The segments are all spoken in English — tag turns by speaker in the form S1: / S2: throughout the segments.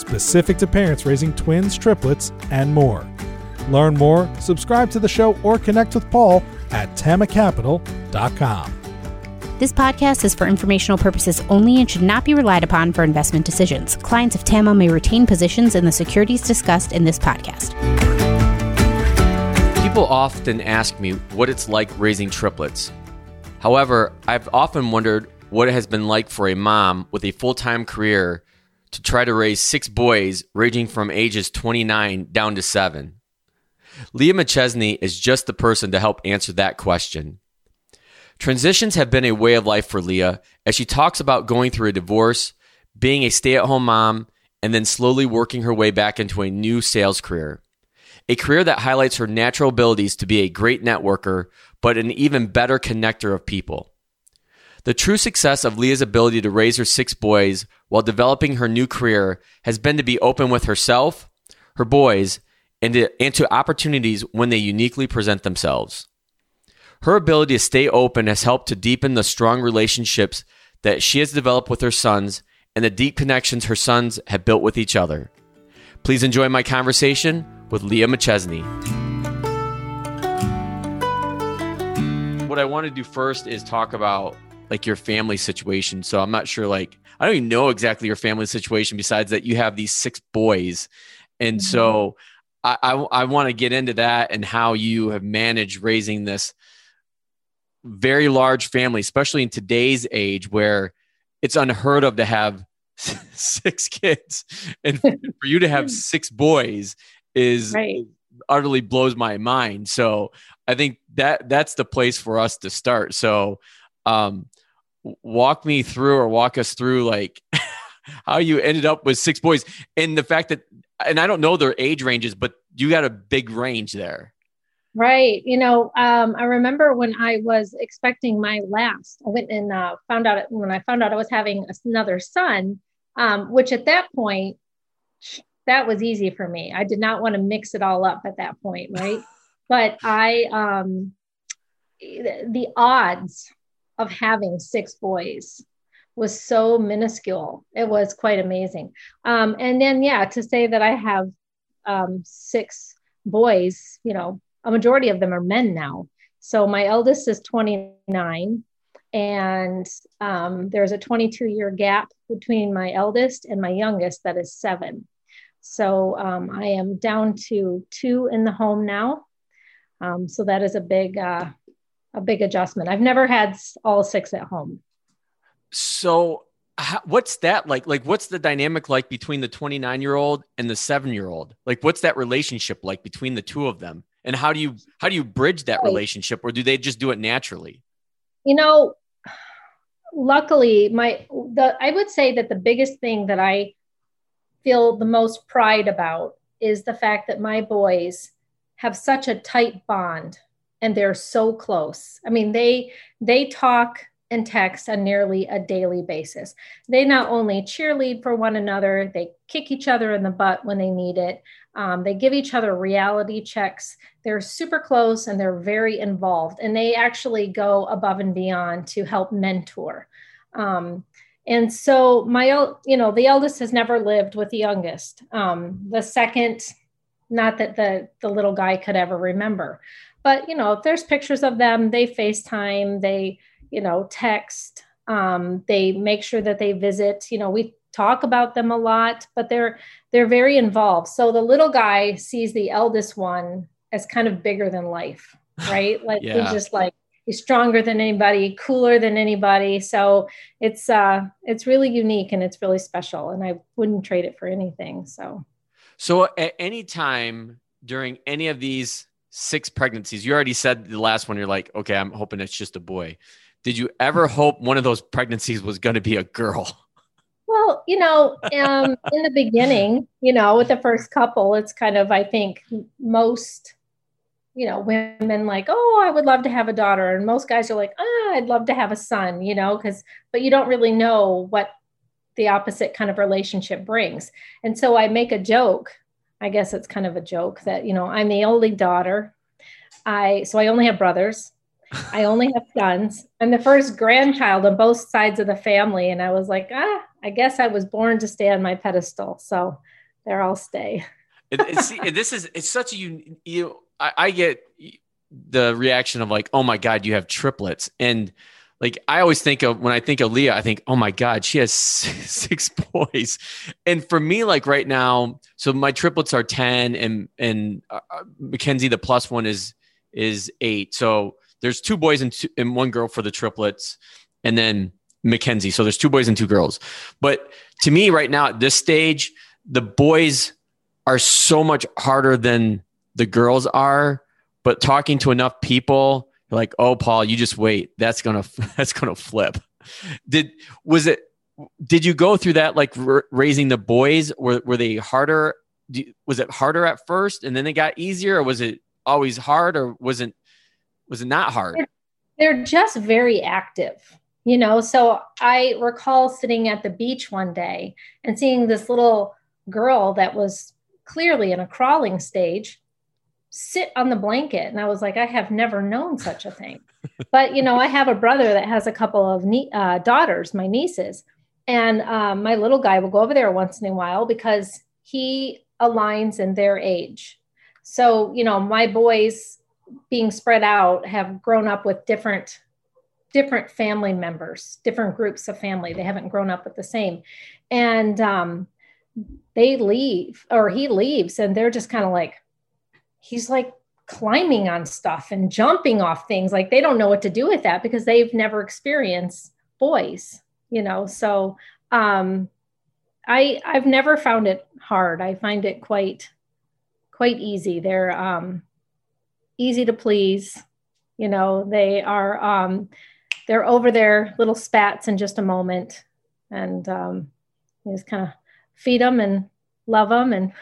S1: specific to parents raising twins, triplets, and more. Learn more, subscribe to the show, or connect with Paul at tamacapital.com.
S2: This podcast is for informational purposes only and should not be relied upon for investment decisions. Clients of TAMA may retain positions in the securities discussed in this podcast.
S3: People often ask me what it's like raising triplets. However, I've often wondered what it has been like for a mom with a full time career to try to raise six boys ranging from ages 29 down to seven? Leah McChesney is just the person to help answer that question. Transitions have been a way of life for Leah as she talks about going through a divorce, being a stay at home mom, and then slowly working her way back into a new sales career. A career that highlights her natural abilities to be a great networker, but an even better connector of people. The true success of Leah's ability to raise her six boys while developing her new career has been to be open with herself, her boys, and to, and to opportunities when they uniquely present themselves. Her ability to stay open has helped to deepen the strong relationships that she has developed with her sons and the deep connections her sons have built with each other. Please enjoy my conversation with Leah McChesney. What I want to do first is talk about like your family situation. So I'm not sure, like, I don't even know exactly your family situation besides that you have these six boys. And mm-hmm. so I, I, I want to get into that and how you have managed raising this very large family, especially in today's age where it's unheard of to have six kids. And for you to have six boys is right. utterly blows my mind. So I think that that's the place for us to start. So um, walk me through or walk us through like how you ended up with six boys and the fact that and I don't know their age ranges, but you got a big range there.
S4: Right. You know, um, I remember when I was expecting my last, I went and uh, found out when I found out I was having another son, um, which at that point, that was easy for me. I did not want to mix it all up at that point. Right. but I, um, the odds of having six boys was so minuscule. It was quite amazing. Um, and then, yeah, to say that I have um, six boys, you know, a majority of them are men now. So my eldest is 29, and um, there's a 22 year gap between my eldest and my youngest that is seven. So um, I am down to two in the home now. Um, so that is a big, uh, a big adjustment. I've never had all six at home.
S3: So how, what's that like? Like, what's the dynamic like between the 29 year old and the seven year old? Like, what's that relationship like between the two of them? And how do you, how do you bridge that relationship or do they just do it naturally?
S4: You know, luckily my, the, I would say that the biggest thing that I feel the most pride about is the fact that my boys have such a tight bond and they're so close. I mean, they they talk and text on nearly a daily basis. They not only cheerlead for one another, they kick each other in the butt when they need it. Um, they give each other reality checks. They're super close and they're very involved, and they actually go above and beyond to help mentor. Um, and so my, you know, the eldest has never lived with the youngest. Um, the second, not that the the little guy could ever remember, but you know, there's pictures of them. They FaceTime. They you know text. Um, they make sure that they visit. You know, we talk about them a lot, but they're they're very involved. So the little guy sees the eldest one as kind of bigger than life, right? Like yeah. he's just like he's stronger than anybody, cooler than anybody. So it's uh it's really unique and it's really special, and I wouldn't trade it for anything. So.
S3: So at any time during any of these six pregnancies. You already said the last one, you're like, okay, I'm hoping it's just a boy. Did you ever hope one of those pregnancies was going to be a girl?
S4: Well, you know, um, in the beginning, you know, with the first couple, it's kind of, I think, most, you know, women like, oh, I would love to have a daughter. And most guys are like, ah, I'd love to have a son, you know, because, but you don't really know what the opposite kind of relationship brings. And so I make a joke. I guess it's kind of a joke that, you know, I'm the only daughter. I, so I only have brothers. I only have sons. I'm the first grandchild on both sides of the family. And I was like, ah, I guess I was born to stay on my pedestal. So there I'll stay.
S3: it, this is, it's such a, you, you I, I get the reaction of like, oh my God, you have triplets. And like I always think of when I think of Leah, I think, oh my God, she has six boys. And for me, like right now, so my triplets are 10 and, and uh, Mackenzie, the plus one is, is eight. So there's two boys and, two, and one girl for the triplets, and then Mackenzie. So there's two boys and two girls. But to me, right now at this stage, the boys are so much harder than the girls are. But talking to enough people, like, oh, Paul, you just wait. That's gonna that's gonna flip. Did was it? Did you go through that like r- raising the boys? Were were they harder? Was it harder at first, and then it got easier, or was it always hard, or wasn't was it not hard?
S4: They're just very active, you know. So I recall sitting at the beach one day and seeing this little girl that was clearly in a crawling stage sit on the blanket. And I was like, I have never known such a thing. but, you know, I have a brother that has a couple of nie- uh, daughters, my nieces. And um, my little guy will go over there once in a while because he aligns in their age. So, you know, my boys being spread out have grown up with different different family members different groups of family they haven't grown up with the same and um, they leave or he leaves and they're just kind of like he's like climbing on stuff and jumping off things like they don't know what to do with that because they've never experienced boys you know so um i i've never found it hard i find it quite quite easy they're um easy to please. You know, they are um, they're over their little spats in just a moment, and um, you just kind of feed them and love them and.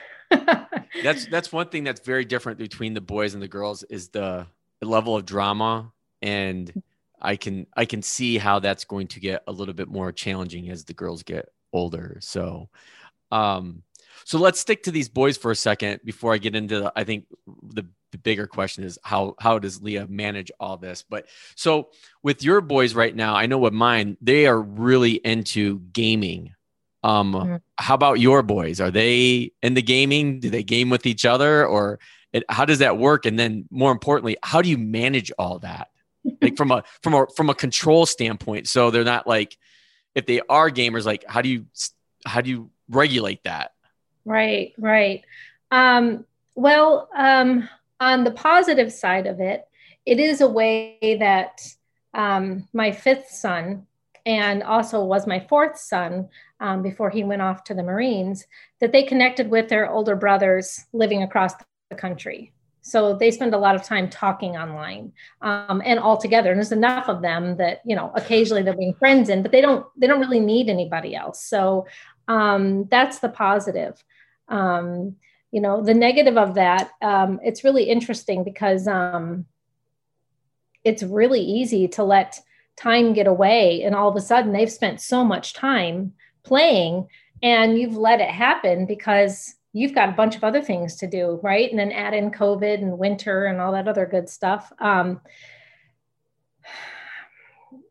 S3: That's that's one thing that's very different between the boys and the girls is the, level of drama and I can I can see how that's going to get a little bit more challenging as the girls get older. So um so let's stick to these boys for a second before I get into the, I think the the bigger question is how how does Leah manage all this? But so with your boys right now, I know with mine, they are really into gaming. Um, mm-hmm. how about your boys? Are they into gaming? Do they game with each other, or it, how does that work? And then more importantly, how do you manage all that? like from a from a from a control standpoint, so they're not like if they are gamers, like how do you how do you regulate that?
S4: Right, right. Um, well, um, on the positive side of it, it is a way that um, my fifth son and also was my fourth son um, before he went off to the Marines, that they connected with their older brothers living across the country. So they spend a lot of time talking online um, and all together. And there's enough of them that you know occasionally they'll bring friends in, but they don't they don't really need anybody else. So um, that's the positive. Um, you know the negative of that um, it's really interesting because um, it's really easy to let time get away and all of a sudden they've spent so much time playing and you've let it happen because you've got a bunch of other things to do right and then add in covid and winter and all that other good stuff um,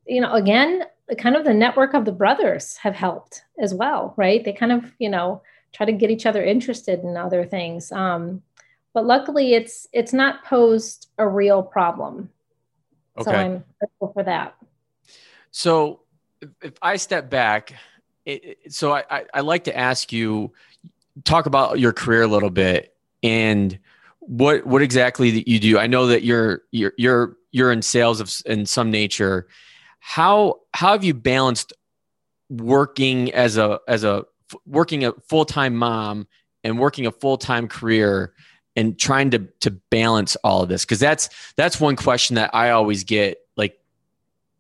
S4: you know again kind of the network of the brothers have helped as well right they kind of you know try to get each other interested in other things. Um, but luckily, it's it's not posed a real problem. Okay. So I'm grateful for that.
S3: So if I step back, it, so I, I, I like to ask you talk about your career a little bit and what what exactly that you do. I know that you're you're you're you're in sales of in some nature. How how have you balanced working as a as a working a full time mom and working a full time career and trying to to balance all of this because that's that's one question that I always get like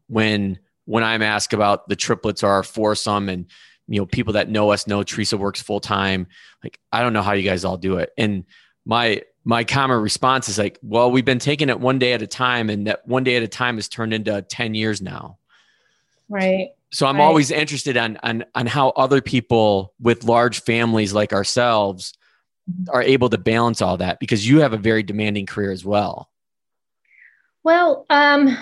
S3: when when I'm asked about the triplets or our foursome and you know, people that know us know Teresa works full time. Like, I don't know how you guys all do it. And my my common response is like, well, we've been taking it one day at a time, and that one day at a time has turned into 10 years now.
S4: Right.
S3: So I'm
S4: right.
S3: always interested on, on on how other people with large families like ourselves mm-hmm. are able to balance all that because you have a very demanding career as well.
S4: Well, um,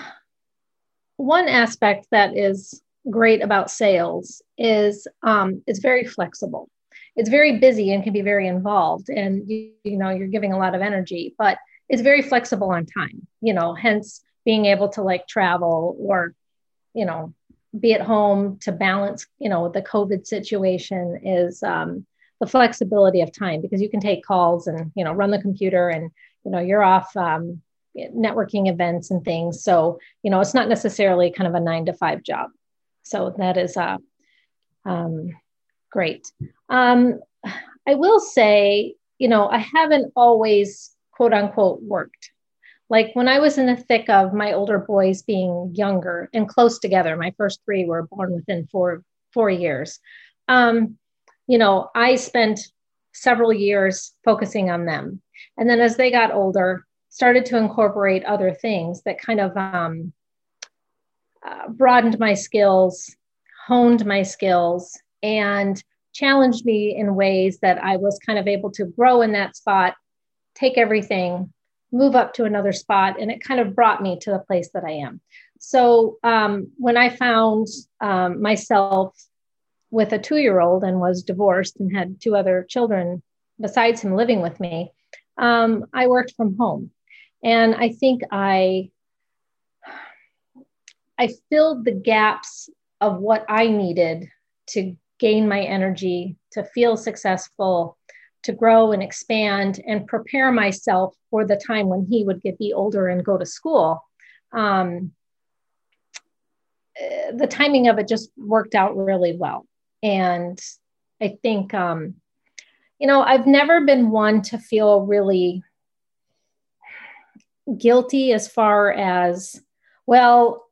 S4: one aspect that is great about sales is um, it's very flexible. It's very busy and can be very involved, and you, you know you're giving a lot of energy, but it's very flexible on time. You know, hence being able to like travel or you know be at home to balance you know the covid situation is um, the flexibility of time because you can take calls and you know run the computer and you know you're off um, networking events and things. So you know it's not necessarily kind of a nine to five job. So that is uh, um, great. Um, i will say you know i haven't always quote unquote worked. Like when I was in the thick of my older boys being younger and close together, my first three were born within four four years. Um, you know, I spent several years focusing on them, and then as they got older, started to incorporate other things that kind of um, uh, broadened my skills, honed my skills, and challenged me in ways that I was kind of able to grow in that spot, take everything move up to another spot. And it kind of brought me to the place that I am. So um, when I found um, myself with a two year old and was divorced and had two other children besides him living with me, um, I worked from home. And I think I, I filled the gaps of what I needed to gain my energy, to feel successful, to grow and expand and prepare myself for the time when he would get be older and go to school. Um, eh, the timing of it just worked out really well. And I think, um, you know, I've never been one to feel really guilty as far as, well,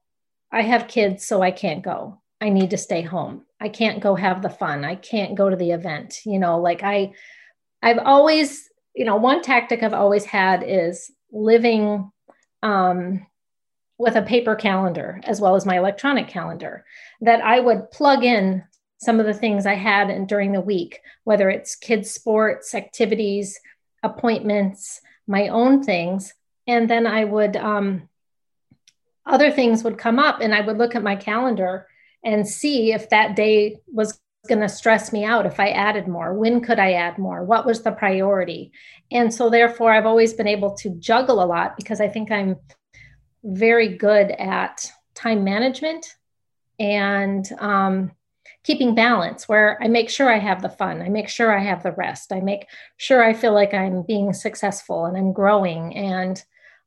S4: I have kids, so I can't go. I need to stay home. I can't go have the fun. I can't go to the event. You know, like I, I've always, you know, one tactic I've always had is living um, with a paper calendar as well as my electronic calendar that I would plug in some of the things I had in, during the week, whether it's kids' sports, activities, appointments, my own things. And then I would, um, other things would come up and I would look at my calendar and see if that day was going to stress me out if I added more? When could I add more? What was the priority? And so, therefore, I've always been able to juggle a lot because I think I'm very good at time management and um, keeping balance where I make sure I have the fun, I make sure I have the rest, I make sure I feel like I'm being successful and I'm growing. And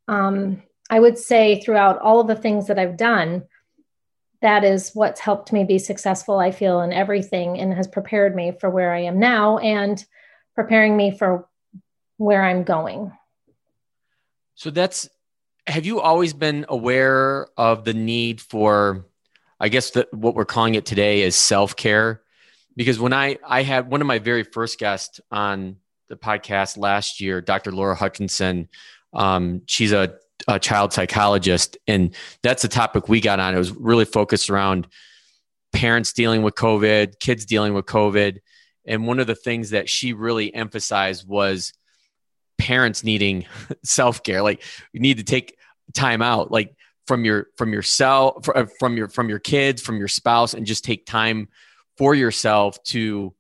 S4: um, I would say throughout all of the things that I've done, that is what's helped me be successful, I feel, in everything and has prepared me for where I am now and preparing me for where I'm going.
S3: So that's, have you always been aware of the need for, I guess, what we're calling it today is self care? Because when I, I had one of my very first guests on the podcast last year, Dr. Laura Hutchinson, um, she's a a child psychologist, and that's the topic we got on. It was really focused around parents dealing with COVID, kids dealing with COVID, and one of the things that she really emphasized was parents needing self care. Like you need to take time out, like from your from yourself, uh, from your from your kids, from your spouse, and just take time for yourself to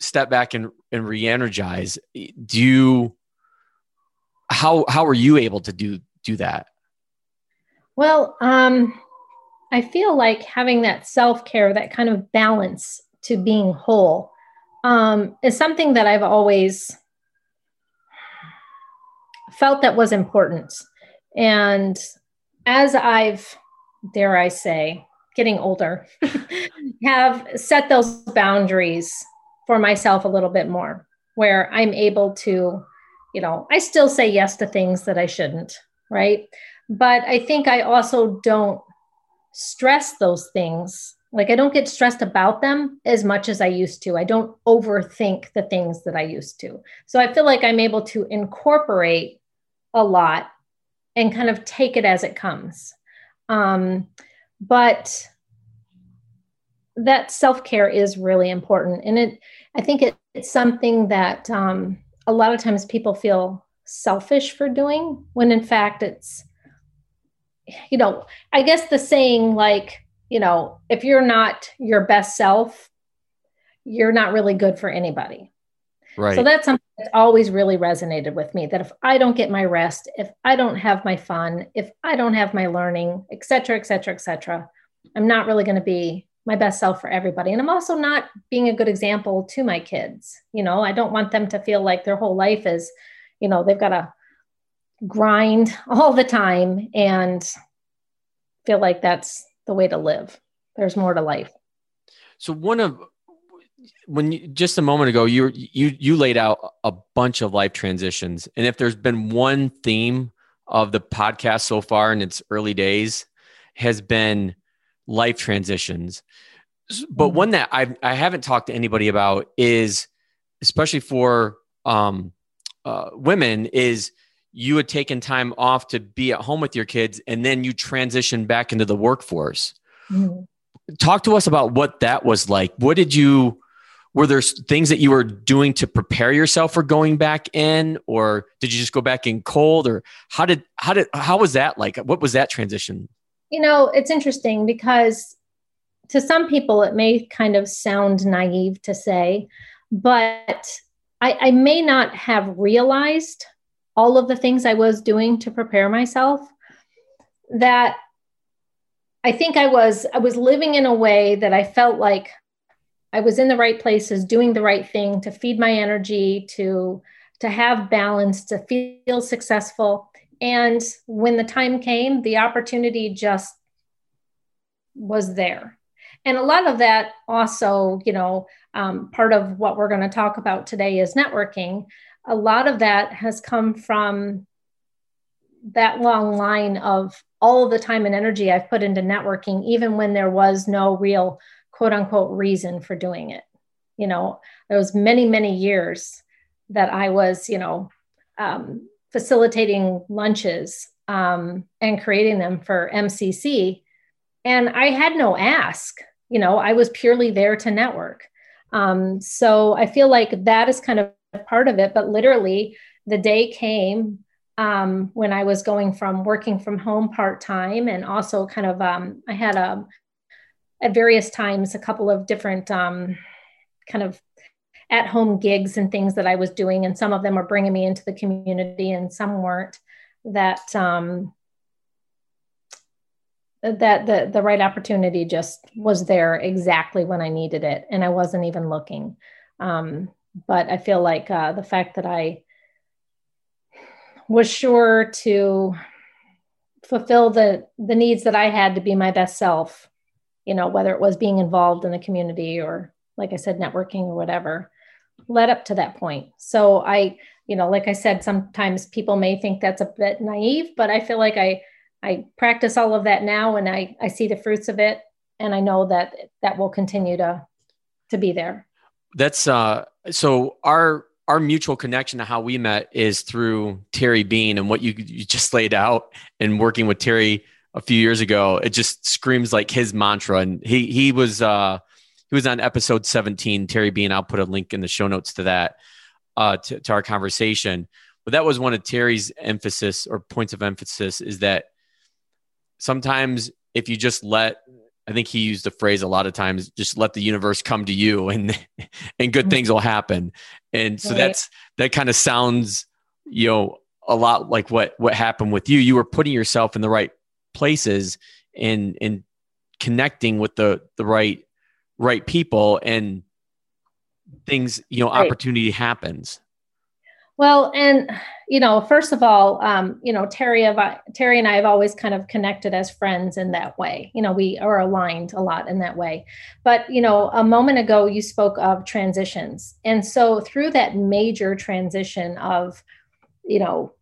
S3: step back and and re-energize. Do you how how are you able to do do that?
S4: Well, um, I feel like having that self care, that kind of balance to being whole, um, is something that I've always felt that was important. And as I've, dare I say, getting older, have set those boundaries for myself a little bit more, where I'm able to you know, I still say yes to things that I shouldn't, right? But I think I also don't stress those things Like I don't get stressed about them as much as I used to. I don't overthink the things that I used to. So I feel like I'm able to incorporate a lot and kind of take it as it comes. Um, but that self-care is really important and it i think it, it's something that um, a lot of times people feel selfish for doing when in fact it's you know i guess the saying like you know if you're not your best self you're not really good for anybody. Right. so that's something that's always really resonated with me that if i don't get my rest if i don't have my fun if i don't have my learning et cetera et cetera et cetera i'm not really going to be my best self for everybody. And I'm also not being a good example to my kids. You know, I don't want them to feel like their whole life is, you know, they've got to grind all the time and feel like that's the way to live. There's more to life.
S3: So one of when you, just a moment ago you you you laid out a bunch of life transitions and if there's been one theme of the podcast so far in its early days has been life transitions. But mm-hmm. one that I I haven't talked to anybody about is, especially for um, uh, women, is you had taken time off to be at home with your kids, and then you transition back into the workforce. Mm-hmm. Talk to us about what that was like. What did you? Were there things that you were doing to prepare yourself for going back in, or did you just go back in cold, or how did how did how was that like? What was that transition
S4: you know, it's interesting because to some people it may kind of sound naive to say, but I, I may not have realized all of the things I was doing to prepare myself that I think I was I was living in a way that I felt like I was in the right places, doing the right thing to feed my energy, to to have balance, to feel successful. And when the time came, the opportunity just was there. And a lot of that also, you know, um, part of what we're going to talk about today is networking. A lot of that has come from that long line of all the time and energy I've put into networking, even when there was no real quote unquote reason for doing it. You know, there was many, many years that I was, you know, um, facilitating lunches um, and creating them for MCC. And I had no ask, you know, I was purely there to network. Um, so I feel like that is kind of part of it. But literally, the day came um, when I was going from working from home part time and also kind of, um, I had a, um, at various times a couple of different um, kind of at home gigs and things that I was doing, and some of them were bringing me into the community, and some weren't. That um, that the the right opportunity just was there exactly when I needed it, and I wasn't even looking. Um, but I feel like uh, the fact that I was sure to fulfill the the needs that I had to be my best self, you know, whether it was being involved in the community or, like I said, networking or whatever led up to that point. So I, you know, like I said, sometimes people may think that's a bit naive, but I feel like I I practice all of that now and I I see the fruits of it and I know that that will continue to to be there.
S3: That's uh so our our mutual connection to how we met is through Terry Bean and what you you just laid out and working with Terry a few years ago. It just screams like his mantra and he he was uh he was on episode 17 terry bean i'll put a link in the show notes to that uh, to, to our conversation. But that was one of terry's emphasis or points of emphasis is that sometimes if you just let i think he used the phrase a lot of times just let the universe come to you and and good things will happen. And so right. that's that kind of sounds you know a lot like what what happened with you. You were putting yourself in the right places and and connecting with the the right right people and things you know right. opportunity happens.
S4: Well and you know first of all um, you know terry have, terry and i have always kind of connected as friends in that way. You know we are aligned a lot in that way. But you know a moment ago you spoke of transitions. And so through that major transition of you know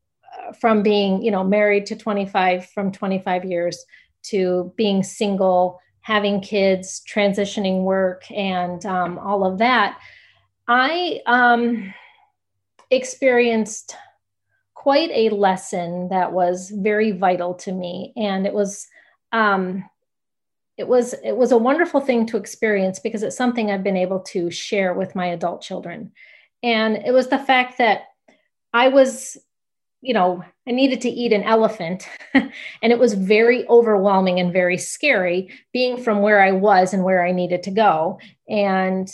S4: from being you know married to 25 from 25 years to being single having kids, transitioning work, and um, all of that, I um, experienced quite a lesson that was very vital to me, and it was um, it was it was a wonderful thing to experience because it's something I've been able to share with my adult children, and it was the fact that I was you know, I needed to eat an elephant. and it was very overwhelming and very scary being from where I was and where I needed to go. And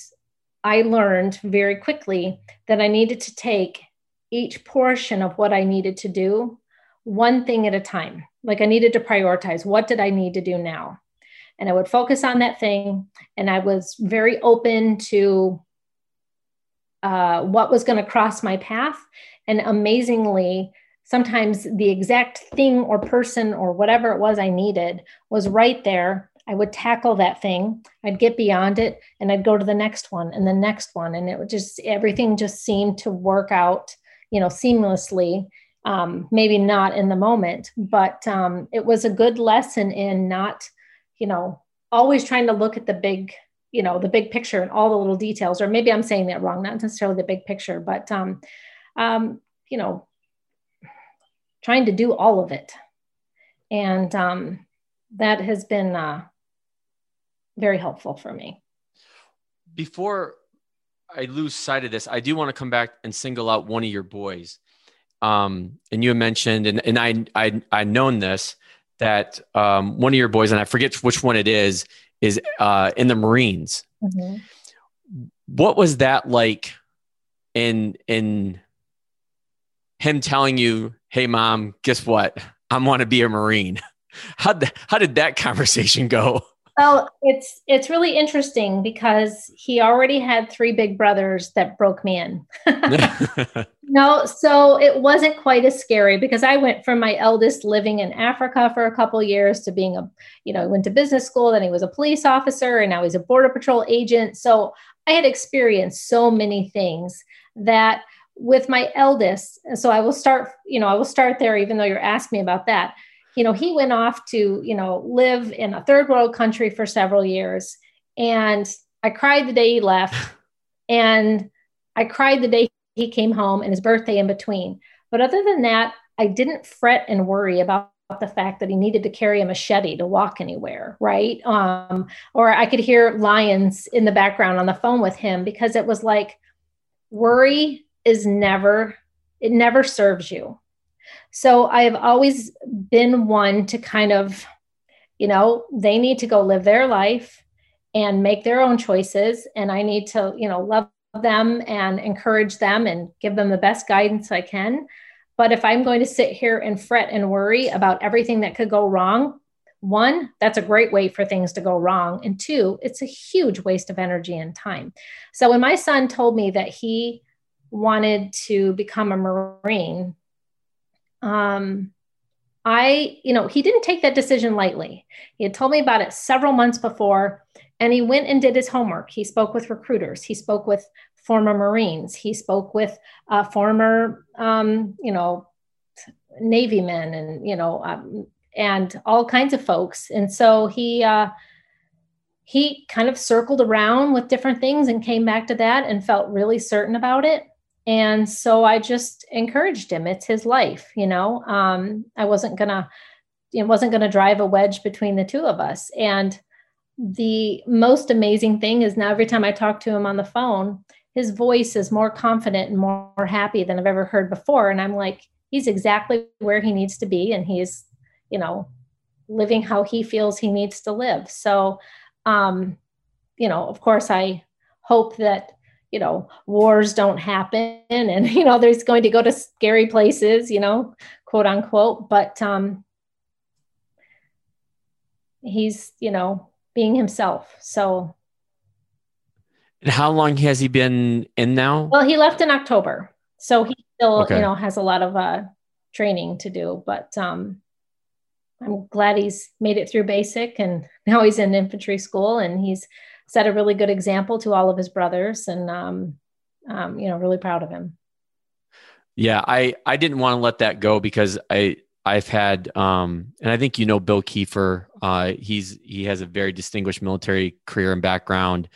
S4: I learned very quickly that I needed to take each portion of what I needed to do one thing at a time. Like I needed to prioritize what did I need to do now? And I would focus on that thing. And I was very open to uh, what was going to cross my path. And amazingly, sometimes the exact thing or person or whatever it was I needed was right there I would tackle that thing, I'd get beyond it, and I'd go to the next one and the next one. And it would just, everything just seemed to work out, you know, seamlessly. Um, maybe not in the moment, but um, it was a good lesson in not, you know, always trying to look at the big, you know, the big picture and all the little details. Or maybe I'm saying that wrong, not necessarily the big picture, but, um, um, you know, trying to do all of it. And um, that has been uh, very helpful for me.
S3: Before I lose sight of this, I do want to come back and single out one of your boys. Um, and you mentioned, and, and I, I, I known this, that um, one of your boys, and I forget which one it is, is uh, in the Marines. Mm-hmm. What was that like in, in him telling you, "Hey, mom, guess what? I want to be a Marine." How how did that conversation go?
S4: Well, it's it's really interesting because he already had three big brothers that broke me in. no, so it wasn't quite as scary because I went from my eldest living in Africa for a couple years to being a, you know, went to business school, then he was a police officer, and now he's a border patrol agent. So I had experienced so many things that with my eldest, so I will start, you know, I will start there, even though you're asking me about that. You know, he went off to, you know, live in a third world country for several years. And I cried the day he left. And I cried the day he came home and his birthday in between. But other than that, I didn't fret and worry about the fact that he needed to carry a machete to walk anywhere, right? Um, or I could hear lions in the background on the phone with him because it was like worry is never, it never serves you. So I have always been one to kind of, you know, they need to go live their life and make their own choices. And I need to, you know, love them and encourage them and give them the best guidance I can. But if I'm going to sit here and fret and worry about everything that could go wrong, one, that's a great way for things to go wrong. And two, it's a huge waste of energy and time. So when my son told me that he wanted to become a Marine, um, I, you know, he didn't take that decision lightly. He had told me about it several months before, and he went and did his homework. He spoke with recruiters, he spoke with former Marines, he spoke with uh, former, um, you know, Navy men and, you know, um, and all kinds of folks. And so he, uh, he kind of circled around with different things and came back to that and felt really certain about it and so i just encouraged him. It's his life you know? Um, i wasn't gonna it wasn't gonna drive a wedge between the two of us. And the most amazing thing is now every time i talk to him on the phone his voice is more confident and more happy than i've ever heard before. And i'm like he's exactly where he needs to be. And he's you know living how he feels he needs to live. So um you know of course i hope that you know wars don't happen and you know there's going to go to scary places you know quote unquote but um he's you know being himself. So
S3: and how long has he been in now?
S4: Well he left in october. So he still okay. you know has a lot of uh training to do but um i'm glad he's made it through basic and now he's in infantry school and he's set a really good example to all of his brothers and um, um, you know really proud of him
S3: yeah i i didn't want to let that go because i I've had, um, and I think you know Bill Kiefer. Uh, he's he has a very distinguished military career and background,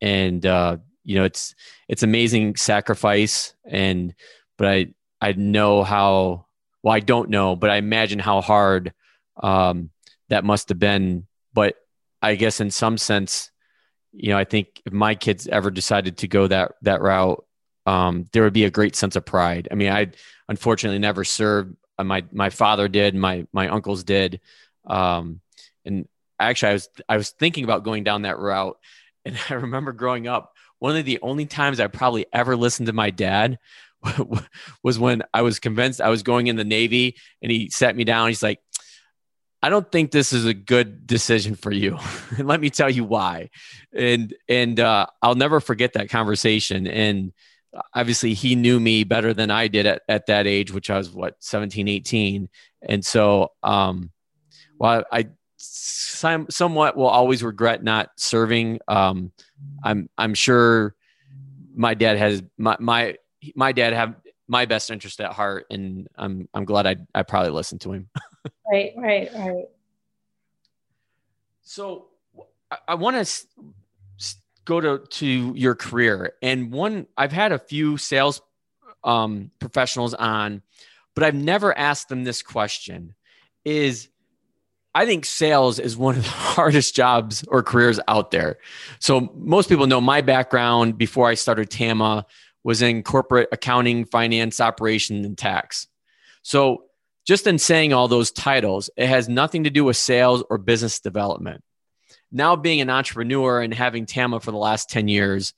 S3: and uh, you know it's it's amazing sacrifice. And but I I know how well I don't know, but I imagine how hard um, that must have been. But I guess in some sense, you know, I think if my kids ever decided to go that that route, um, there would be a great sense of pride. I mean, I unfortunately never served. Uh, my my father did. My my uncles did. Um, and actually, I was I was thinking about going down that route. And I remember growing up, one of the only times I probably ever listened to my dad was when I was convinced I was going in the Navy, and he sat me down. He's like, I don't think this is a good decision for you. and let me tell you why. And and uh, I'll never forget that conversation. And obviously he knew me better than I did at, at that age, which I was what, 17, 18. And so um while I some, somewhat will always regret not serving, um, I'm I'm sure my dad has my my my dad have my best interest at heart and I'm I'm glad I I probably listened to him.
S4: right, right, right.
S3: So I, I want to go to to your career, and one I've had a few sales um, professionals on, but I've never asked them this question: Is I think sales is one of the hardest jobs or careers out there. So most people know my background before I started Tama was in corporate accounting, finance, operation, and tax. So just in saying all those titles, it has nothing to do with sales or business development. Now, being an entrepreneur and having Tama for the last 10 years,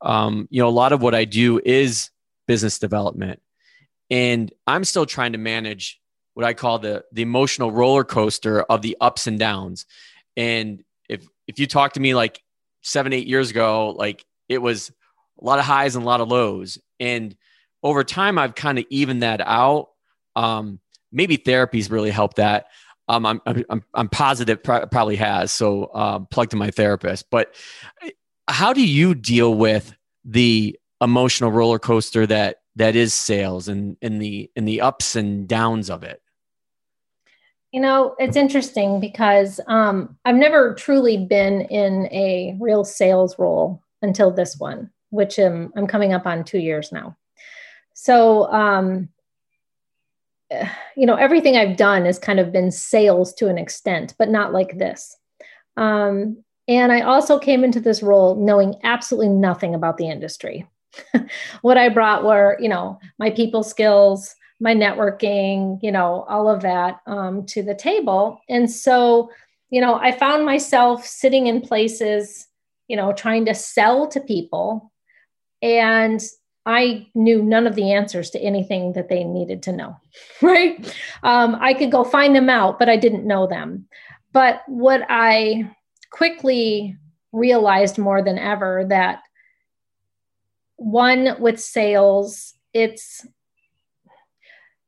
S3: um, you know, a lot of what I do is business development. And I'm still trying to manage what I call the, the emotional roller coaster of the ups and downs. And if, if you talk to me like seven, eight years ago, like it was a lot of highs and a lot of lows. And over time, I've kind of evened that out. Um, maybe therapy's really helped that. Um, I'm, I'm, I'm positive probably has. So um, plug to my therapist. But how do you deal with the emotional roller coaster that that is sales and in the in the ups and downs of it?
S4: You know, it's interesting because um, I've never truly been in a real sales role until this one, which um, I'm coming up on two years now. So um, you know everything i've done has kind of been sales to an extent but not like this. Um, and i also came into this role knowing absolutely nothing about the industry. What i brought were you know my people skills my networking you know all of that um, to the table. And so you know i found myself sitting in places you know trying to sell to people and I knew none of the answers to anything that they needed to know, right? Um, I could go find them out, but I didn't know them. But what I quickly realized more than ever that one with sales, it's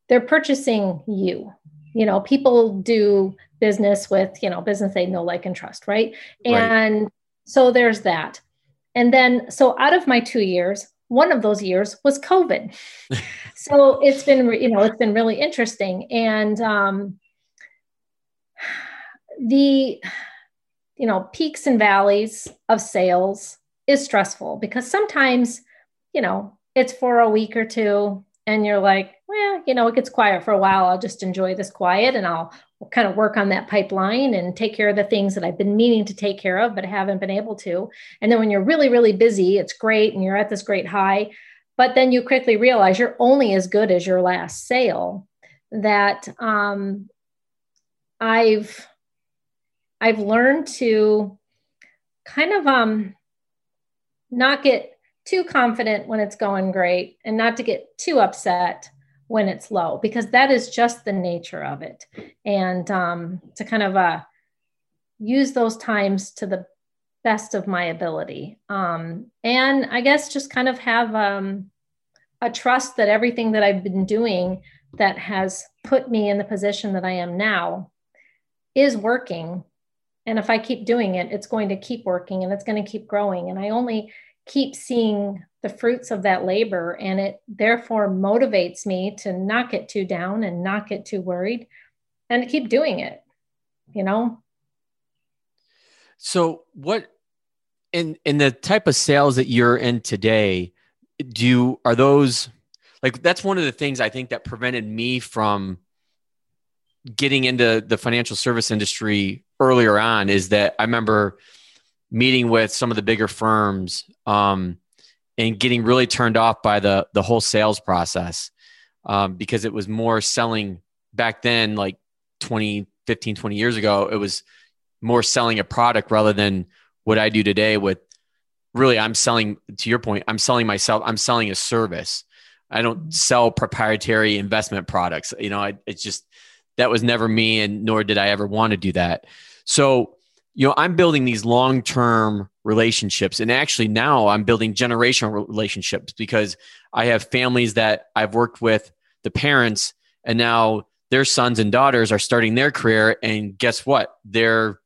S4: they're purchasing you. You know, people do business with, you know, business they know, like, and trust, right? right. And so there's that. And then, so out of my two years, one of those years was COVID. so it's been, you know, it's been really interesting. And um, the, you know, peaks and valleys of sales is stressful because sometimes, you know, it's for a week or two and you're like, well, you know, it gets quiet for a while. I'll just enjoy this quiet and I'll kind of work on that pipeline and take care of the things that I've been meaning to take care of, but haven't been able to. And then when you're really, really busy, it's great and you're at this great high. But then you quickly realize you're only as good as your last sale. That um, I've I've learned to kind of um, not get too confident when it's going great and not to get too upset when it's low because that is just the nature of it. And um, to kind of uh, use those times to the best of my ability. Um, and i guess just kind of have um, a trust that everything that i've been doing that has put me in the position that i am now is working. And if i keep doing it it's going to keep working and it's going to keep growing. And i only keep seeing the fruits of that labor and it therefore motivates me to not get too down and not get too worried and keep doing it you know?
S3: So what in in the type of sales that you're in today do you are those like that's one of the things i think that prevented me from getting into the financial service industry earlier on is that i remember meeting with some of the bigger firms um, and getting really turned off by the the whole sales process um, because it was more selling back then like 20 15 20 years ago it was more selling a product rather than what i do today with really i'm selling to your point i'm selling myself i'm selling a service. I don't sell proprietary investment products you know it's just that was never me and nor did i ever want to do that. So you know i'm building these long-term relationships. And actually now i'm building generational relationships because i have families that i've worked with the parents and now their sons and daughters are starting their career. And guess what? They're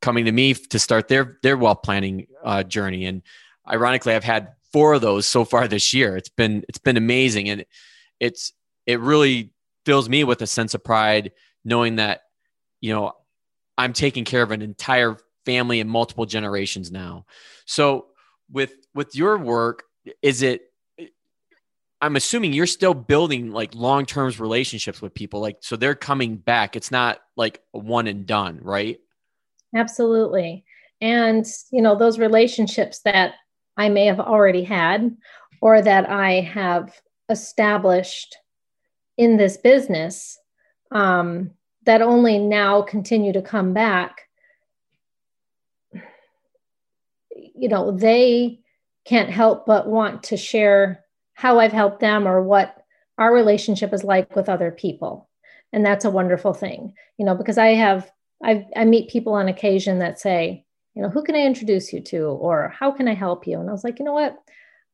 S3: coming to me to start their their wealth planning uh, journey. And ironically i've had four of those so far this year. It's been it's been amazing. And it's it really fills me with a sense of pride knowing that you know I'm taking care of an entire family and multiple generations now. So with with your work, is it I'm assuming you're still building like long-term relationships with people like so they're coming back. It's not like one and done, right?
S4: Absolutely. And you know, those relationships that I may have already had or that I have established in this business um, that only now continue to come back you know they can't help but want to share how i've helped them or what our relationship is like with other people. And that's a wonderful thing you know because i have i i meet people on occasion that say you know who can i introduce you to? or how can i help you? And i was like you know what?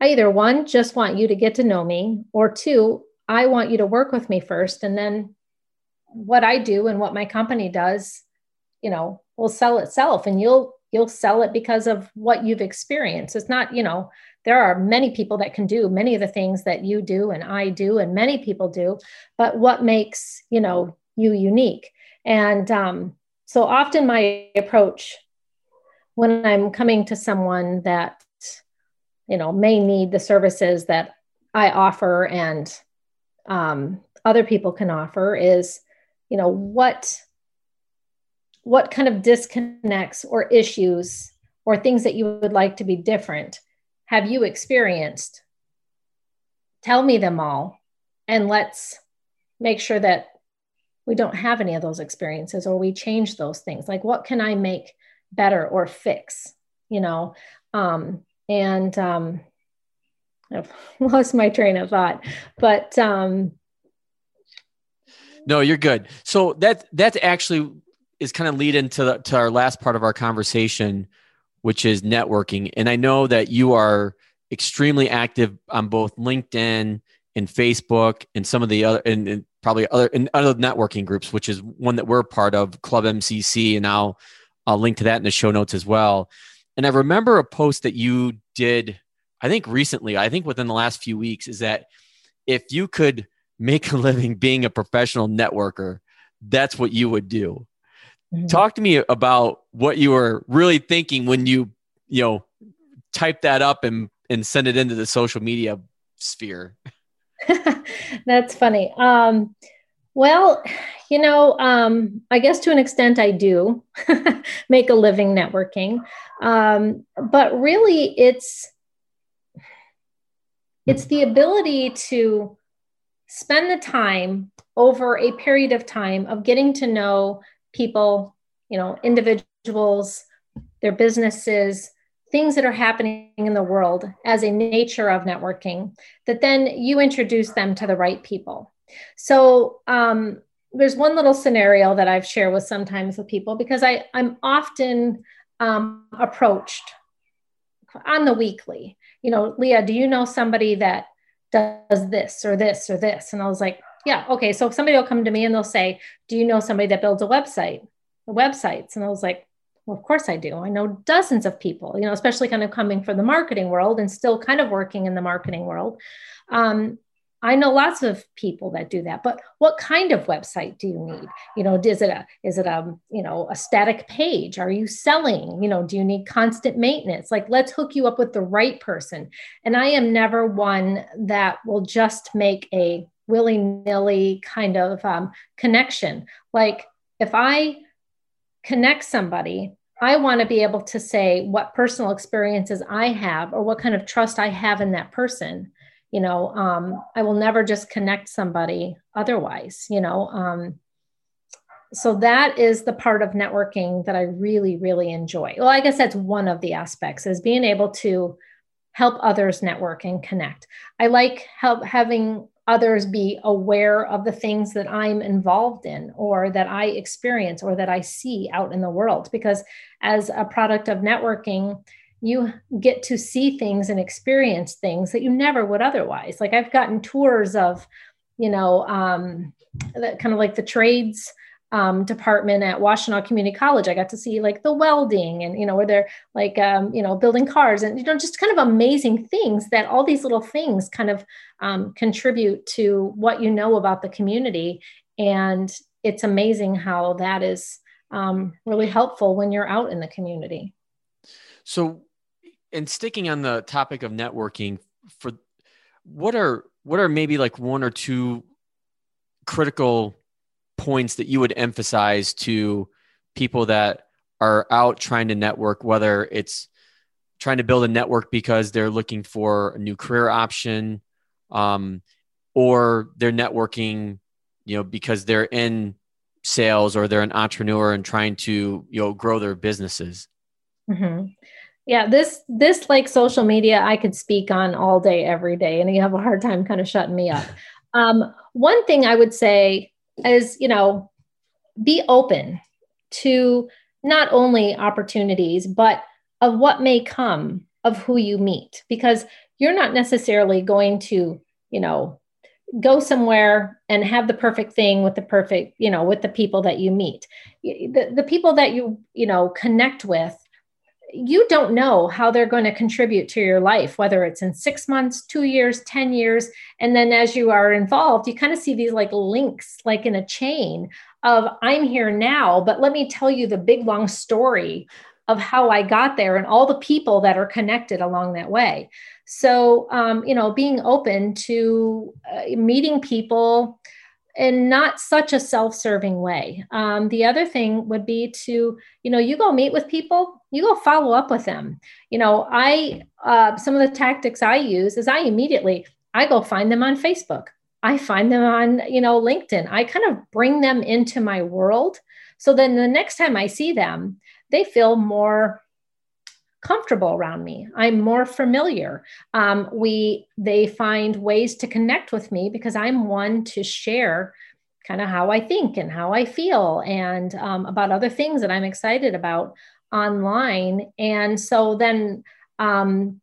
S4: I either one just want you to get to know me or two i want you to work with me first and then what I do and what my company does, you know, will sell itself and you'll you'll sell it because of what you've experienced. It's not, you know, there are many people that can do many of the things that you do and I do and many people do, but what makes, you know, you unique. And um, so often my approach when I'm coming to someone that, you know, may need the services that I offer and um, other people can offer is you know what what kind of disconnects or issues or things that you would like to be different have you experienced? Tell me them all and let's make sure that we don't have any of those experiences or we change those things. Like what can i make better or fix you know? Um, and um, i've lost my train of thought but um,
S3: no, you're good. So that that's actually is kind of lead into the, to our last part of our conversation, which is networking. And I know that you are extremely active on both LinkedIn and Facebook and some of the other and, and probably other and other networking groups, which is one that we're part of, Club MCC, and I'll I'll link to that in the show notes as well. And I remember a post that you did, I think recently, I think within the last few weeks, is that if you could make a living being a professional networker, that's what you would do. Mm-hmm. Talk to me about what you were really thinking when you, you know, type that up and and send it into the social media sphere.
S4: that's funny. Um, well, you know, um, I guess to an extent I do make a living networking, um, but really it's it's the ability to spend the time over a period of time of getting to know people, you know, individuals, their businesses, things that are happening in the world as a nature of networking, that then you introduce them to the right people. So, um, there's one little scenario that I've shared with sometimes with people because I, I'm often um, approached on the weekly. You know, Leah, do you know somebody that does this or this or this. And I was like, yeah, okay. So somebody will come to me and they'll say, do you know somebody that builds a website, websites? And I was like, Well, of course I do. I know dozens of people, you know, especially kind of coming from the marketing world and still kind of working in the marketing world. Um, I know lots of people that do that, but what kind of website do you need? You know, is it a is it a you know a static page? Are you selling? You know, do you need constant maintenance? Like, let's hook you up with the right person. And I am never one that will just make a willy nilly kind of um, connection. Like, if I connect somebody, I want to be able to say what personal experiences I have or what kind of trust I have in that person you know um, i will never just connect somebody otherwise you know um, so that is the part of networking that i really really enjoy well i guess that's one of the aspects is being able to help others network and connect i like help having others be aware of the things that i'm involved in or that i experience or that i see out in the world because as a product of networking you get to see things and experience things that you never would otherwise. Like I've gotten tours of, you know, um, that kind of like the trades um, department at Washtenaw Community College. I got to see like the welding and, you know, where they're like, um, you know, building cars and, you know, just kind of amazing things that all these little things kind of um, contribute to what you know about the community. And it's amazing how that is um, really helpful when you're out in the community.
S3: So and sticking on the topic of networking for what are what are maybe like one or two critical points that you would emphasize to people that are out trying to network whether it's trying to build a network because they're looking for a new career option um, or they're networking you know because they're in sales or they're an entrepreneur and trying to you know grow their businesses?
S4: Mm-hmm. Yeah this this like social media i could speak on all day every day and you have a hard time kind of shutting me up. Um, one thing i would say is you know be open to not only opportunities but of what may come of who you meet because you're not necessarily going to you know go somewhere and have the perfect thing with the perfect you know with the people that you meet. The, the people that you you know connect with you don't know how they're going to contribute to your life, whether it's in six months, two years, 10 years. And then as you are involved, you kind of see these like links, like in a chain of I'm here now, but let me tell you the big long story of how I got there and all the people that are connected along that way. So, um, you know, being open to uh, meeting people in not such a self-serving way. Um, the other thing would be to, you know, you go meet with people, you go follow up with them. You know, I uh, some of the tactics I use is I immediately I go find them on Facebook. I find them on, you know, LinkedIn. I kind of bring them into my world. So then the next time I see them, they feel more comfortable around me i'm more familiar um, we they find ways to connect with me because i'm one to share kind of how i think and how i feel and um, about other things that i'm excited about online. And so then um,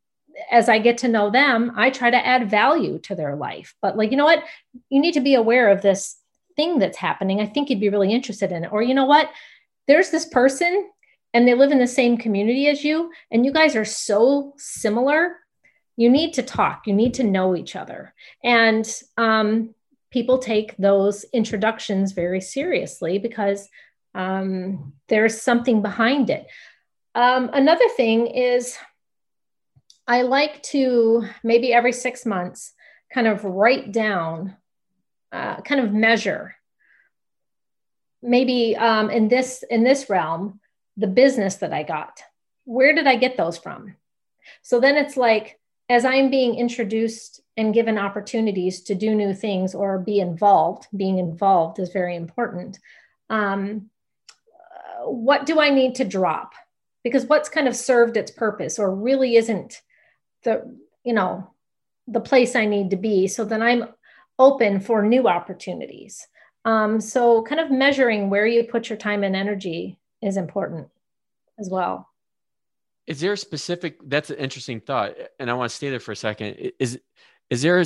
S4: as i get to know them i try to add value to their life. But like you know what? You need to be aware of this thing that's happening. I think you'd be really interested in it. Or you know what? There's this person and they live in the same community as you and you guys are so similar. You need to talk. You need to know each other. And um, people take those introductions very seriously because um, there's something behind it um, another thing is i like to maybe every six months kind of write down uh, kind of measure maybe um, in this in this realm the business that I got. Where did I get those from? So then it's like, as I'm being introduced and given opportunities to do new things or be involved, being involved is very important. Um, what do I need to drop? Because what's kind of served its purpose or really isn't the, you know, the place I need to be. So then I'm open for new opportunities. Um, so kind of measuring where you put your time and energy is important as well.
S3: Is there a specific? That's an interesting thought, and I want to stay there for a second. Is is there a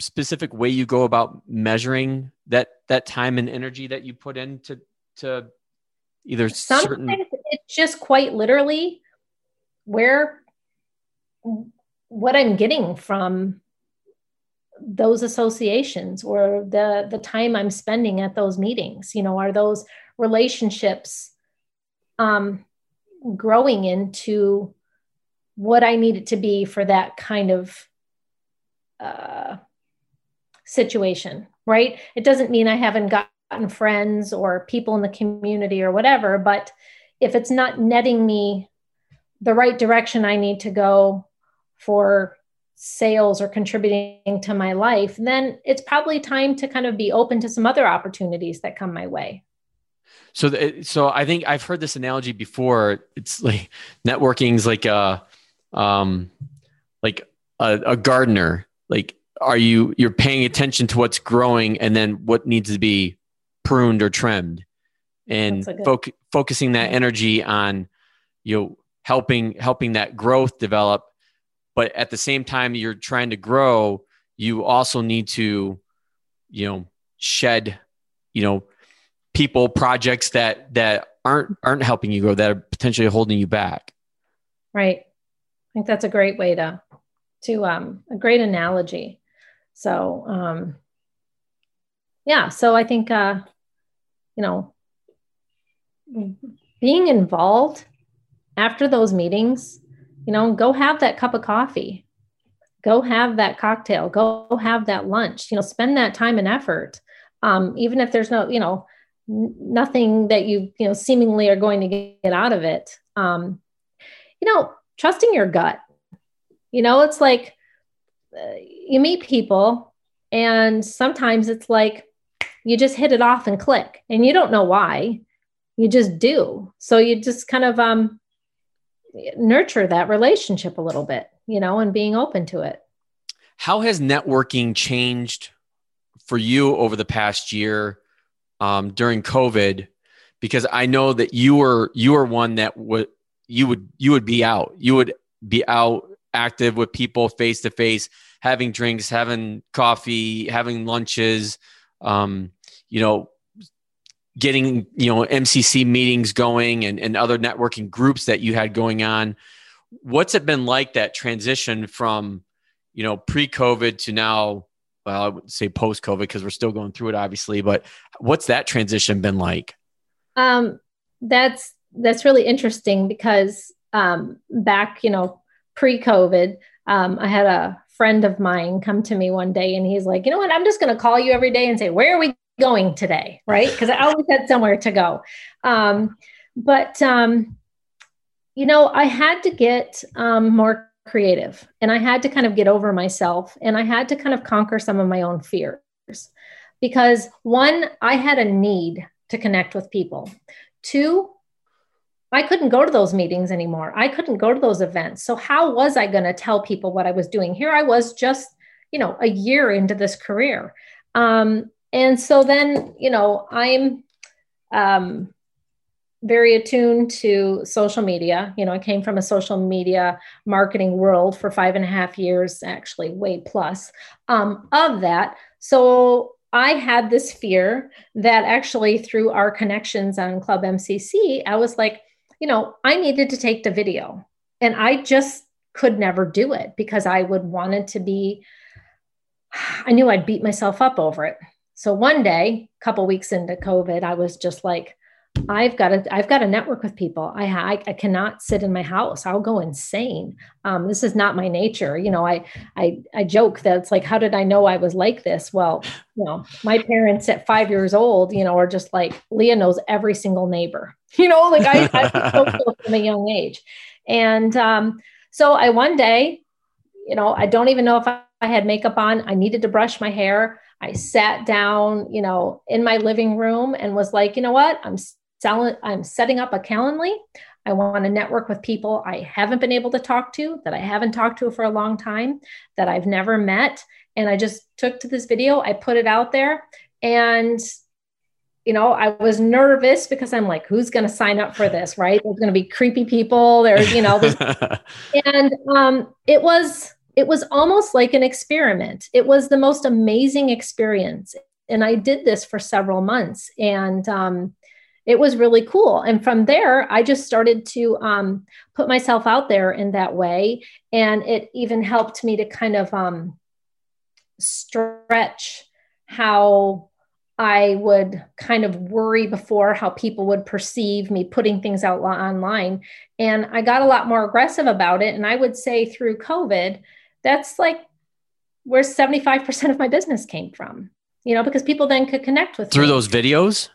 S3: specific way you go about measuring that that time and energy that you put into to either
S4: some
S3: certain?
S4: It's just quite literally where what I'm getting from those associations or the the time I'm spending at those meetings. You know, are those relationships um, growing into what I need it to be for that kind of uh, situation, right? It doesn't mean I haven't friends or people in the community or whatever, but if it's not netting me the right direction I need to go for sales or contributing to my life, then it's probably time to kind of be open to some other opportunities that come my way.
S3: So, so I think I've heard this analogy before. It's like networking is like a, um, like a, a gardener. Like, are you you're paying attention to what's growing and then what needs to be pruned or trimmed, and fo- focusing that energy on, you know, helping helping that growth develop. But at the same time you're trying to grow you also need to you know shed you know people projects that that aren't aren't helping you grow that are potentially holding you back.
S4: Right. I think that's a great way to to um a great analogy. So um yeah so i think uh you know being involved after those meetings you know go have that cup of coffee. Go have that cocktail. Go have that lunch. You know spend that time and effort. Um, even if there's no you know nothing that you you know seemingly are going to get out of it. Um, you know trusting your gut. You know it's like uh, you meet people and sometimes it's like you just hit it off and click and you don't know why you just do so you just kind of um nurture that relationship a little bit, you know, and being open to it.
S3: How has networking changed for you over the past year um, during COVID? Because I know that you were you were one that would you would you would be out. You would be out active with people face to face, having drinks, having coffee, having lunches. Um, you know, getting you know mcc meetings going and, and other networking groups that you had going on. What's it been like that transition from you know pre-covid to now? Well i would say post-covid because we're still going through it obviously but what's that transition been like?
S4: Um, that's that's really interesting because um, back you know pre-covid um, i had a friend of mine come to me one day and he's like you know what i'm just going to call you every day and say where are we going today, right? Because I always had somewhere to go. Um, but, um, you know, I had to get um, more creative and I had to kind of get over myself and I had to kind of conquer some of my own fears because one, I had a need to connect with people. Two, I couldn't go to those meetings anymore. I couldn't go to those events. So how was I going to tell people what I was doing? Here I was just, you know, a year into this career. Um, and so then, you know, I'm um, very attuned to social media. You know, I came from a social media marketing world for five and a half years, actually, way plus um, of that. So I had this fear that actually through our connections on Club MCC, I was like, you know, I needed to take the video. And I just could never do it because I would want it to be, I knew I'd beat myself up over it. So one day, a couple weeks into COVID, I was just like, I've got to, I've got to network with people. I, I, I cannot sit in my house. I'll go insane. Um, this is not my nature. You know, I, I, I joke that it's like, how did I know I was like this? Well, you know, my parents at five years old, you know, are just like, Leah knows every single neighbor, you know, like I, I so from a young age. And, um, so I, one day, you know, I don't even know if I, I had makeup on. I needed to brush my hair. I sat down, you know, in my living room and was like, you know what? I'm I'm setting up a Calendly. I want to network with people I haven't been able to talk to, that I haven't talked to for a long time, that I've never met. And I just took to this video, I put it out there. And, you know, I was nervous because I'm like, who's going to sign up for this? Right. There's going to be creepy people. There's, you know, and um, it was, it was almost like an experiment. It was the most amazing experience. And I did this for several months. And, um, it was really cool. And from there, I just started to um, put myself out there in that way. And it even helped me to kind of um, stretch how I would kind of worry before how people would perceive me putting things out online. And I got a lot more aggressive about it. And I would say through COVID, that's like where 75% of my business came from, you know, because people then could connect with
S3: through
S4: me.
S3: those videos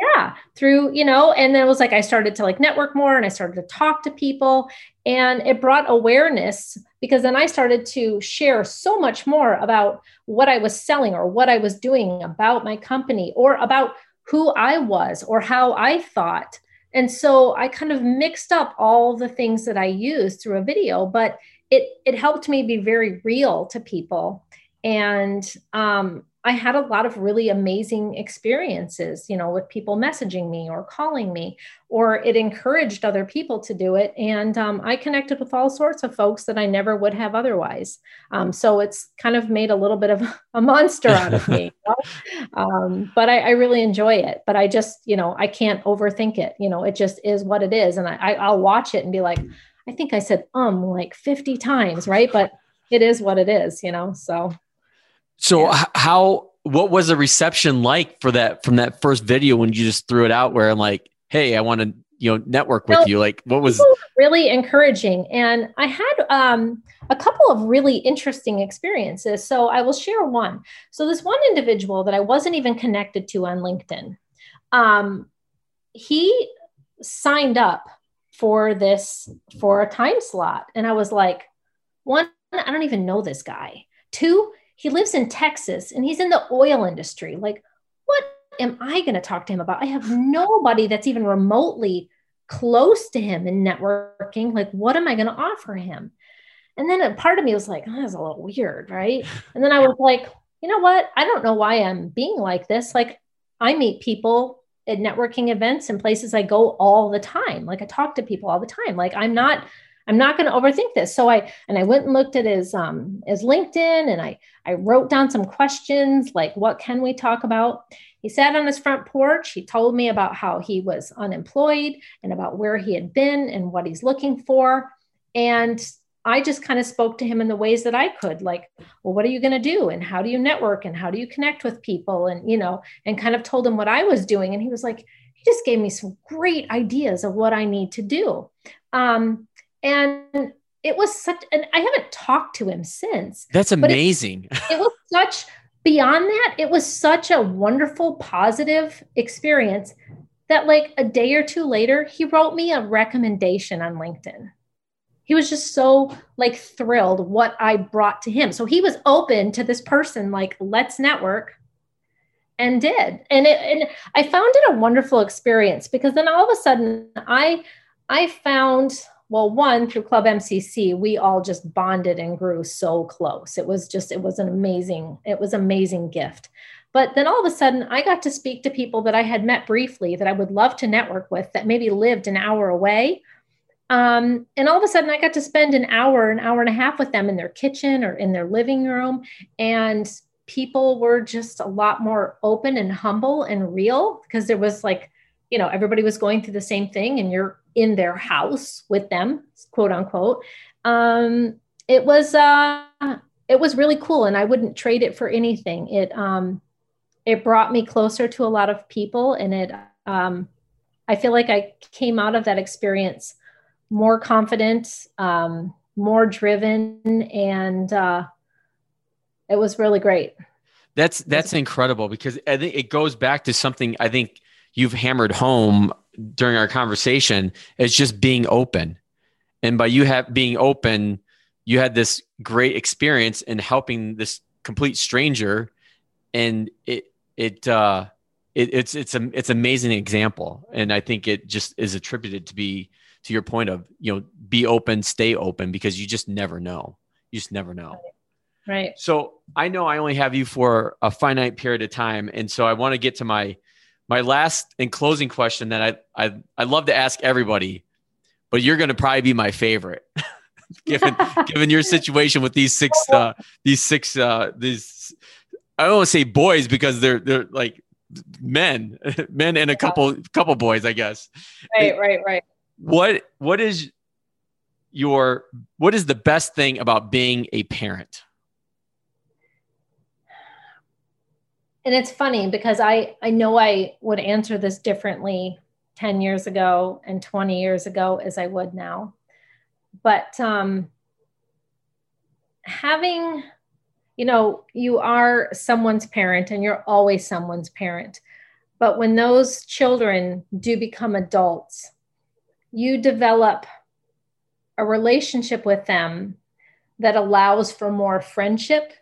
S4: yeah through you know and then it was like i started to like network more and i started to talk to people and it brought awareness because then i started to share so much more about what i was selling or what i was doing about my company or about who i was or how i thought. And so i kind of mixed up all the things that i used through a video but it it helped me be very real to people. And um, I had a lot of really amazing experiences, you know, with people messaging me or calling me, or it encouraged other people to do it. And um, I connected with all sorts of folks that I never would have otherwise. Um, so it's kind of made a little bit of a monster out of me. You know? um, but I, I, really enjoy it. But I just, you know, I can't overthink it. You know, it just is what it is. And I, I'll watch it and be like, I think I said um like 50 times, right? But it is what it is, you know. So
S3: so yeah. how what was the reception like for that from that first video when you just threw it out where I'm like, hey, I want to you know network with you like what was
S4: really encouraging and i had um, a couple of really interesting experiences so i will share one so this one individual that i wasn't even connected to on linkedin um, he signed up for this for a time slot and i was like one i don't even know this guy two he lives in Texas and he's in the oil industry. Like, what am I going to talk to him about? I have nobody that's even remotely close to him in networking. Like, what am I going to offer him? And then a part of me was like, oh, that's a little weird, right? And then I was like, you know what? I don't know why I'm being like this. Like, I meet people at networking events and places I go all the time. Like, I talk to people all the time. Like, I'm not I'm not going to overthink this. So I and I went and looked at his um his LinkedIn and I I wrote down some questions like what can we talk about? He sat on his front porch. He told me about how he was unemployed and about where he had been and what he's looking for. And I just kind of spoke to him in the ways that I could, like, well, what are you going to do? And how do you network? And how do you connect with people? And, you know, and kind of told him what I was doing. And he was like, he just gave me some great ideas of what I need to do. Um, and it was such and i haven't talked to him since
S3: that's amazing
S4: it, it was such beyond that it was such a wonderful positive experience that like a day or two later he wrote me a recommendation on linkedin. He was just so like thrilled what i brought to him. So he was open to this person like let's network and did. And it and i found it a wonderful experience because then all of a sudden i i found well one through club mcc we all just bonded and grew so close. It was just it was an amazing it was amazing gift. But then all of a sudden i got to speak to people that i had met briefly that i would love to network with that maybe lived an hour away. Um, and all of a sudden i got to spend an hour an hour and a half with them in their kitchen or in their living room. And people were just a lot more open and humble and real because there was like you know everybody was going through the same thing and you're in their house with them, quote unquote. Um, it was uh, it was really cool, and I wouldn't trade it for anything. It um, it brought me closer to a lot of people, and it um, I feel like I came out of that experience more confident, um, more driven, and uh, it was really great.
S3: That's that's incredible because I think it goes back to something I think you've hammered home during our conversation is just being open. And by you have being open, you had this great experience in helping this complete stranger, and it it uh, it, it's it's a it's amazing example, and I think it just is attributed to be to your point of you know be open, stay open because you just never know. You just never know.
S4: Right.
S3: So I know I only have you for a finite period of time, and so I want to get to my my last and closing question that I I I love to ask everybody, but you're going to probably be my favorite, given given your situation with these six uh, these six uh, these I don't want to say boys because they're they're like men, men and a couple couple boys, I guess.
S4: Right, right, right.
S3: What what is your what is the best thing about being a parent?
S4: And it's funny because I I know I would answer this differently 10 years ago and 20 years ago as I would now. But um having you know, you are someone's parent and you're always someone's parent. But when those children do become adults, you develop a relationship with them that allows for more friendship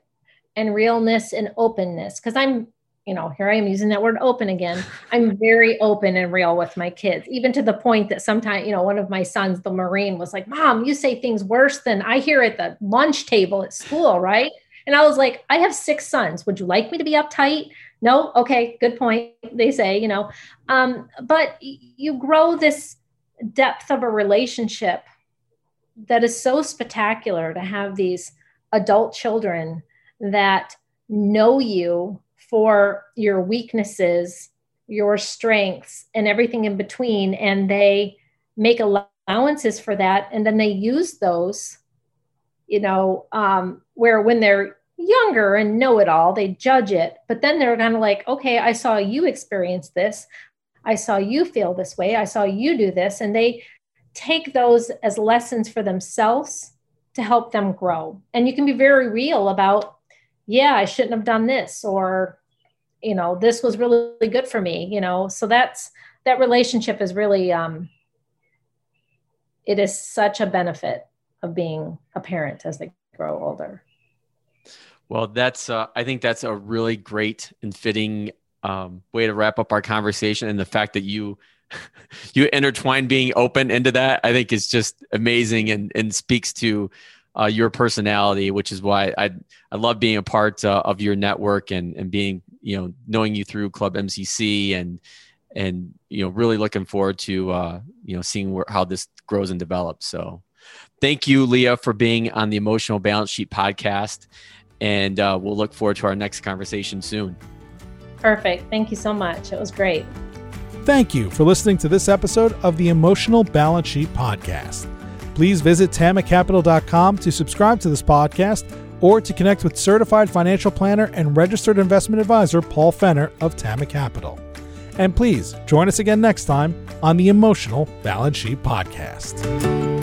S4: and realness and openness. Because I'm, you know, here I am using that word open again. I'm very open and real with my kids, even to the point that sometimes, you know, one of my sons, the Marine, was like, Mom, you say things worse than I hear at the lunch table at school, right? And I was like, I have six sons. Would you like me to be uptight? No? Okay, good point. They say, you know, um, but you grow this depth of a relationship that is so spectacular to have these adult children that know you for your weaknesses, your strengths, and everything in between. And they make allowances for that. And then they use those you know, um, where when they're younger and know it all, they judge it. But then they're kind of like, okay, I saw you experience this. I saw you feel this way. I saw you do this. And they take those as lessons for themselves to help them grow. And you can be very real about, yeah, I shouldn't have done this, or, you know, this was really good for me, you know. So that's that relationship is really, um, it is such a benefit of being a parent as they grow older.
S3: Well, that's uh, I think that's a really great and fitting um, way to wrap up our conversation, and the fact that you you intertwine being open into that, I think is just amazing and and speaks to uh, your personality, which is why I I love being a part uh, of your network and and being you know knowing you through Club MCC and and you know really looking forward to uh, you know seeing where, how this grows and develops. So Thank you, Leah, for being on the Emotional Balance Sheet podcast. And uh, we'll look forward to our next conversation soon.
S4: Perfect. Thank you so much. It was great.
S1: Thank you for listening to this episode of the Emotional Balance Sheet podcast. Please visit tamacapital.com to subscribe to this podcast or to connect with certified financial planner and registered investment advisor Paul Fenner of Tama Capital. And please join us again next time on the Emotional Balance Sheet podcast.